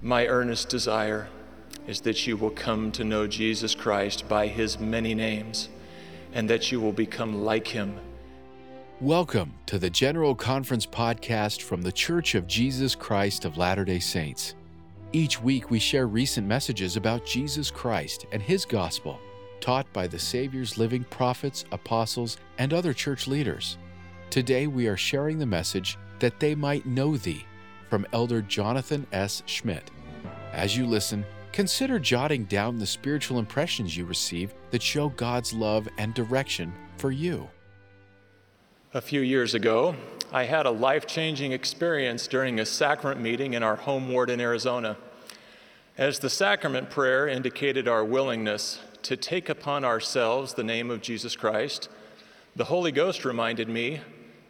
My earnest desire is that you will come to know Jesus Christ by his many names and that you will become like him. Welcome to the General Conference podcast from the Church of Jesus Christ of Latter day Saints. Each week, we share recent messages about Jesus Christ and his gospel, taught by the Savior's living prophets, apostles, and other church leaders. Today, we are sharing the message that they might know thee from Elder Jonathan S. Schmitt. As you listen, consider jotting down the spiritual impressions you receive that show God's love and direction for you. A few years ago, I had a life changing experience during a sacrament meeting in our home ward in Arizona. As the sacrament prayer indicated our willingness to take upon ourselves the name of Jesus Christ, the Holy Ghost reminded me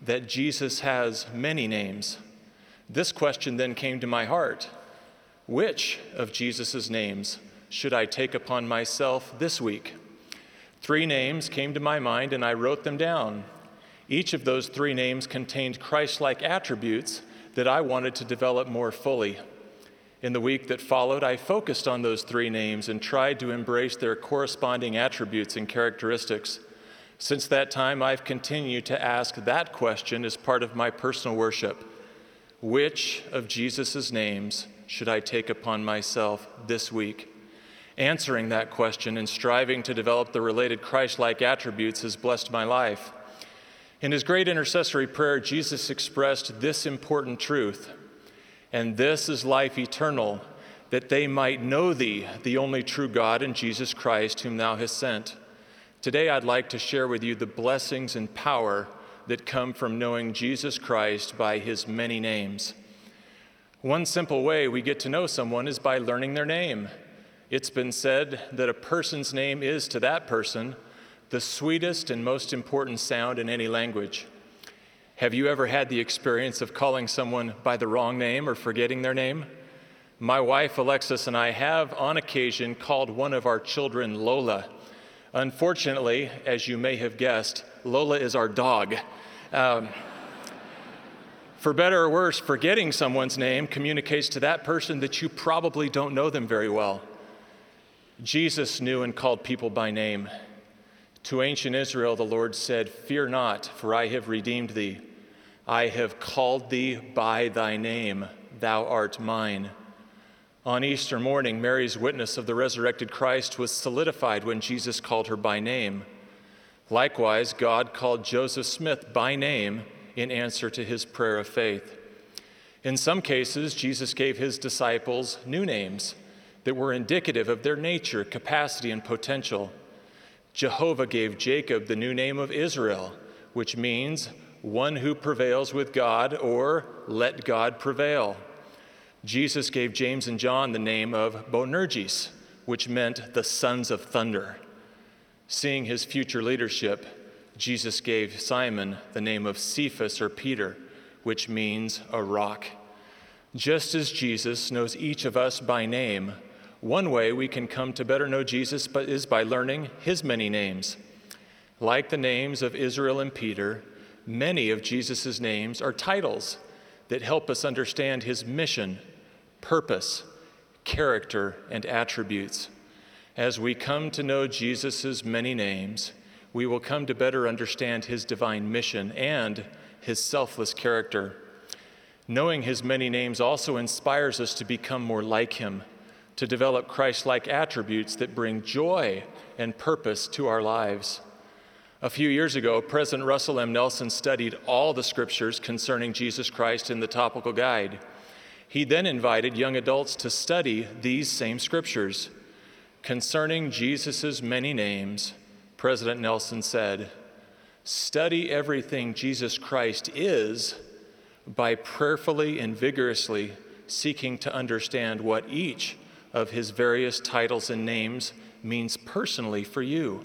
that Jesus has many names. This question then came to my heart Which of Jesus' names should I take upon myself this week? Three names came to my mind and I wrote them down. Each of those three names contained Christ like attributes that I wanted to develop more fully. In the week that followed, I focused on those three names and tried to embrace their corresponding attributes and characteristics. Since that time, I've continued to ask that question as part of my personal worship. Which of Jesus' names should I take upon myself this week? Answering that question and striving to develop the related Christ like attributes has blessed my life. In his great intercessory prayer, Jesus expressed this important truth And this is life eternal, that they might know thee, the only true God, and Jesus Christ, whom thou hast sent. Today, I'd like to share with you the blessings and power that come from knowing Jesus Christ by his many names. One simple way we get to know someone is by learning their name. It's been said that a person's name is to that person the sweetest and most important sound in any language. Have you ever had the experience of calling someone by the wrong name or forgetting their name? My wife Alexis and I have, on occasion, called one of our children Lola. Unfortunately, as you may have guessed, Lola is our dog. Um, for better or worse, forgetting someone's name communicates to that person that you probably don't know them very well. Jesus knew and called people by name. To ancient Israel, the Lord said, Fear not, for I have redeemed thee. I have called thee by thy name, thou art mine. On Easter morning, Mary's witness of the resurrected Christ was solidified when Jesus called her by name. Likewise, God called Joseph Smith by name in answer to his prayer of faith. In some cases, Jesus gave his disciples new names that were indicative of their nature, capacity, and potential. Jehovah gave Jacob the new name of Israel, which means one who prevails with God or let God prevail. Jesus gave James and John the name of Boanerges, which meant the sons of thunder. Seeing his future leadership, Jesus gave Simon the name of Cephas or Peter, which means a rock. Just as Jesus knows each of us by name, one way we can come to better know Jesus is by learning his many names. Like the names of Israel and Peter, many of Jesus' names are titles that help us understand his mission, purpose, character, and attributes. As we come to know Jesus' many names, we will come to better understand his divine mission and his selfless character. Knowing his many names also inspires us to become more like him, to develop Christ like attributes that bring joy and purpose to our lives. A few years ago, President Russell M. Nelson studied all the scriptures concerning Jesus Christ in the Topical Guide. He then invited young adults to study these same scriptures. Concerning Jesus' many names, President Nelson said, Study everything Jesus Christ is by prayerfully and vigorously seeking to understand what each of his various titles and names means personally for you.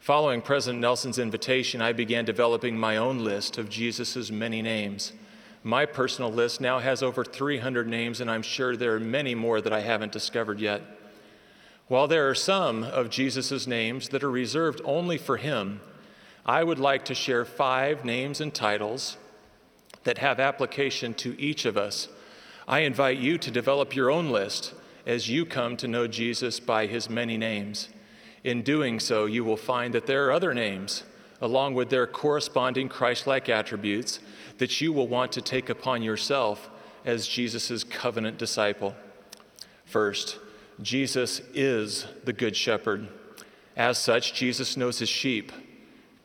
Following President Nelson's invitation, I began developing my own list of Jesus' many names. My personal list now has over 300 names, and I'm sure there are many more that I haven't discovered yet. While there are some of Jesus' names that are reserved only for him, I would like to share five names and titles that have application to each of us. I invite you to develop your own list as you come to know Jesus by his many names. In doing so, you will find that there are other names, along with their corresponding Christ like attributes, that you will want to take upon yourself as Jesus' covenant disciple. First, Jesus is the Good Shepherd. As such, Jesus knows his sheep,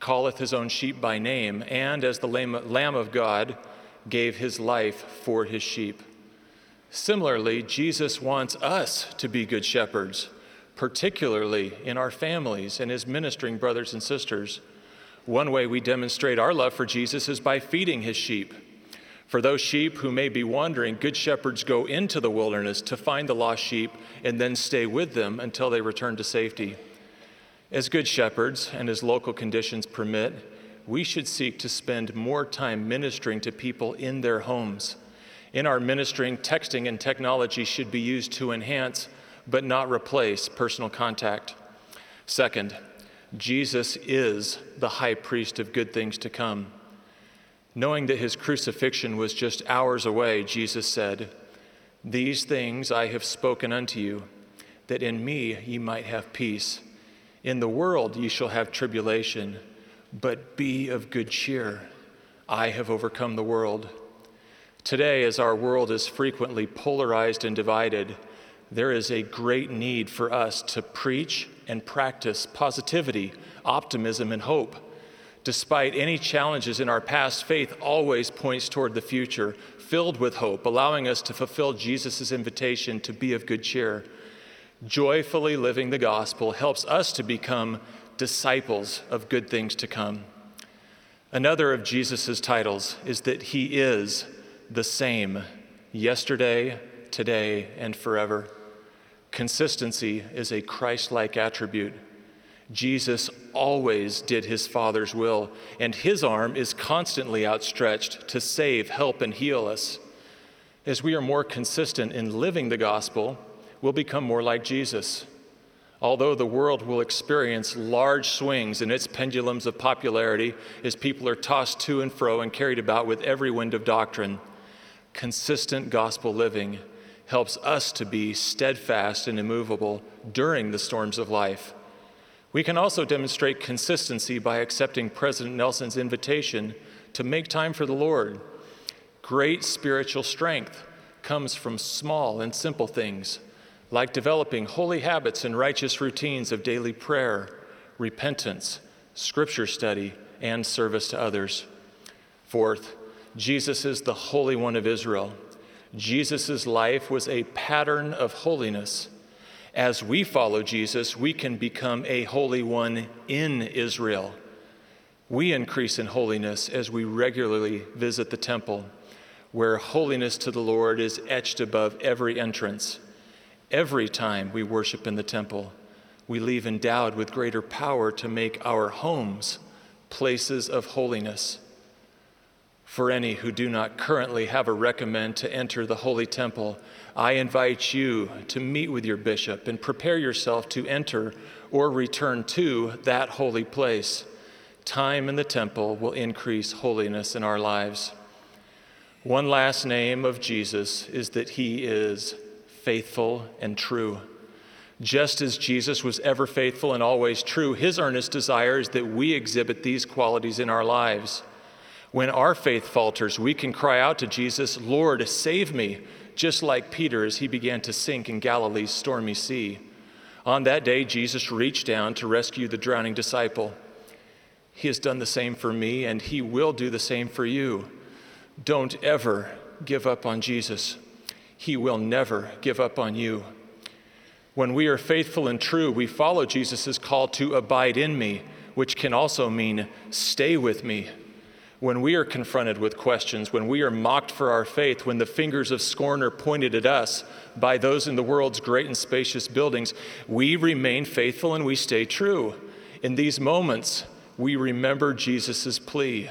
calleth his own sheep by name, and as the Lamb of God, gave his life for his sheep. Similarly, Jesus wants us to be good shepherds, particularly in our families and as ministering brothers and sisters. One way we demonstrate our love for Jesus is by feeding his sheep. For those sheep who may be wandering, good shepherds go into the wilderness to find the lost sheep and then stay with them until they return to safety. As good shepherds, and as local conditions permit, we should seek to spend more time ministering to people in their homes. In our ministering, texting and technology should be used to enhance but not replace personal contact. Second, Jesus is the high priest of good things to come. Knowing that his crucifixion was just hours away, Jesus said, These things I have spoken unto you, that in me ye might have peace. In the world ye shall have tribulation, but be of good cheer. I have overcome the world. Today, as our world is frequently polarized and divided, there is a great need for us to preach and practice positivity, optimism, and hope. Despite any challenges in our past, faith always points toward the future, filled with hope, allowing us to fulfill Jesus' invitation to be of good cheer. Joyfully living the gospel helps us to become disciples of good things to come. Another of Jesus' titles is that he is the same yesterday, today, and forever. Consistency is a Christ like attribute. Jesus always did his Father's will, and his arm is constantly outstretched to save, help, and heal us. As we are more consistent in living the gospel, we'll become more like Jesus. Although the world will experience large swings in its pendulums of popularity as people are tossed to and fro and carried about with every wind of doctrine, consistent gospel living helps us to be steadfast and immovable during the storms of life. We can also demonstrate consistency by accepting President Nelson's invitation to make time for the Lord. Great spiritual strength comes from small and simple things, like developing holy habits and righteous routines of daily prayer, repentance, scripture study, and service to others. Fourth, Jesus is the Holy One of Israel. Jesus' life was a pattern of holiness. As we follow Jesus, we can become a holy one in Israel. We increase in holiness as we regularly visit the temple, where holiness to the Lord is etched above every entrance. Every time we worship in the temple, we leave endowed with greater power to make our homes places of holiness. For any who do not currently have a recommend to enter the Holy Temple, I invite you to meet with your bishop and prepare yourself to enter or return to that holy place. Time in the temple will increase holiness in our lives. One last name of Jesus is that he is faithful and true. Just as Jesus was ever faithful and always true, his earnest desire is that we exhibit these qualities in our lives. When our faith falters, we can cry out to Jesus, Lord, save me, just like Peter as he began to sink in Galilee's stormy sea. On that day, Jesus reached down to rescue the drowning disciple. He has done the same for me, and he will do the same for you. Don't ever give up on Jesus. He will never give up on you. When we are faithful and true, we follow Jesus' call to abide in me, which can also mean stay with me when we are confronted with questions, when we are mocked for our faith, when the fingers of scorn are pointed at us by those in the world's great and spacious buildings, we remain faithful and we stay true. In these moments, we remember Jesus' plea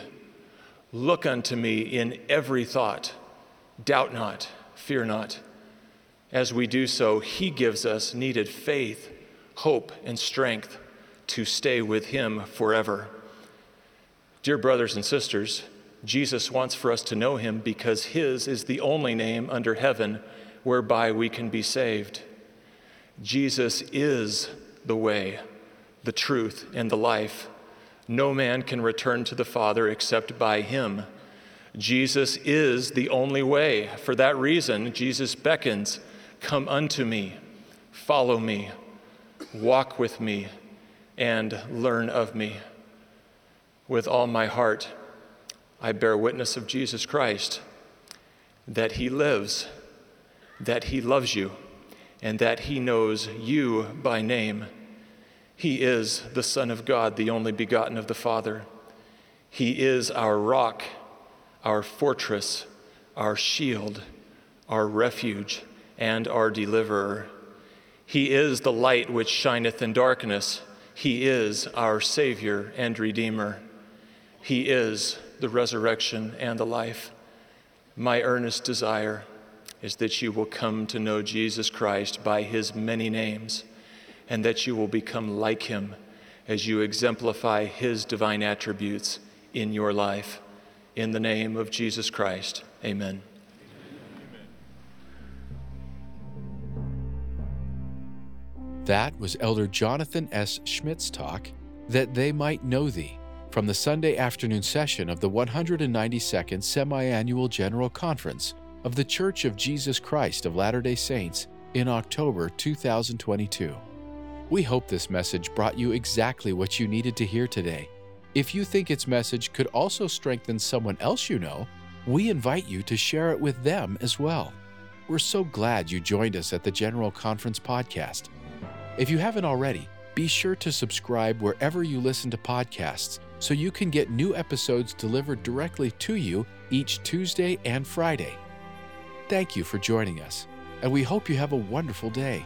Look unto me in every thought, doubt not, fear not. As we do so, He gives us needed faith, hope, and strength to stay with Him forever. Dear brothers and sisters, Jesus wants for us to know him because his is the only name under heaven whereby we can be saved. Jesus is the way, the truth, and the life. No man can return to the Father except by him. Jesus is the only way. For that reason, Jesus beckons, Come unto me, follow me, walk with me, and learn of me. With all my heart, I bear witness of Jesus Christ, that he lives, that he loves you, and that he knows you by name. He is the Son of God, the only begotten of the Father. He is our rock, our fortress, our shield, our refuge, and our deliverer. He is the light which shineth in darkness. He is our Savior and Redeemer. He is the resurrection and the life. My earnest desire is that you will come to know Jesus Christ by his many names and that you will become like him as you exemplify his divine attributes in your life. In the name of Jesus Christ, amen. That was Elder Jonathan S. Schmitt's talk, That They Might Know Thee, from the Sunday afternoon session of the 192nd Semi-Annual General Conference of The Church of Jesus Christ of Latter-day Saints in October 2022. We hope this message brought you exactly what you needed to hear today. If you think its message could also strengthen someone else you know, we invite you to share it with them as well. We're so glad you joined us at the General Conference Podcast. If you haven't already, be sure to subscribe wherever you listen to podcasts so you can get new episodes delivered directly to you each Tuesday and Friday. Thank you for joining us, and we hope you have a wonderful day.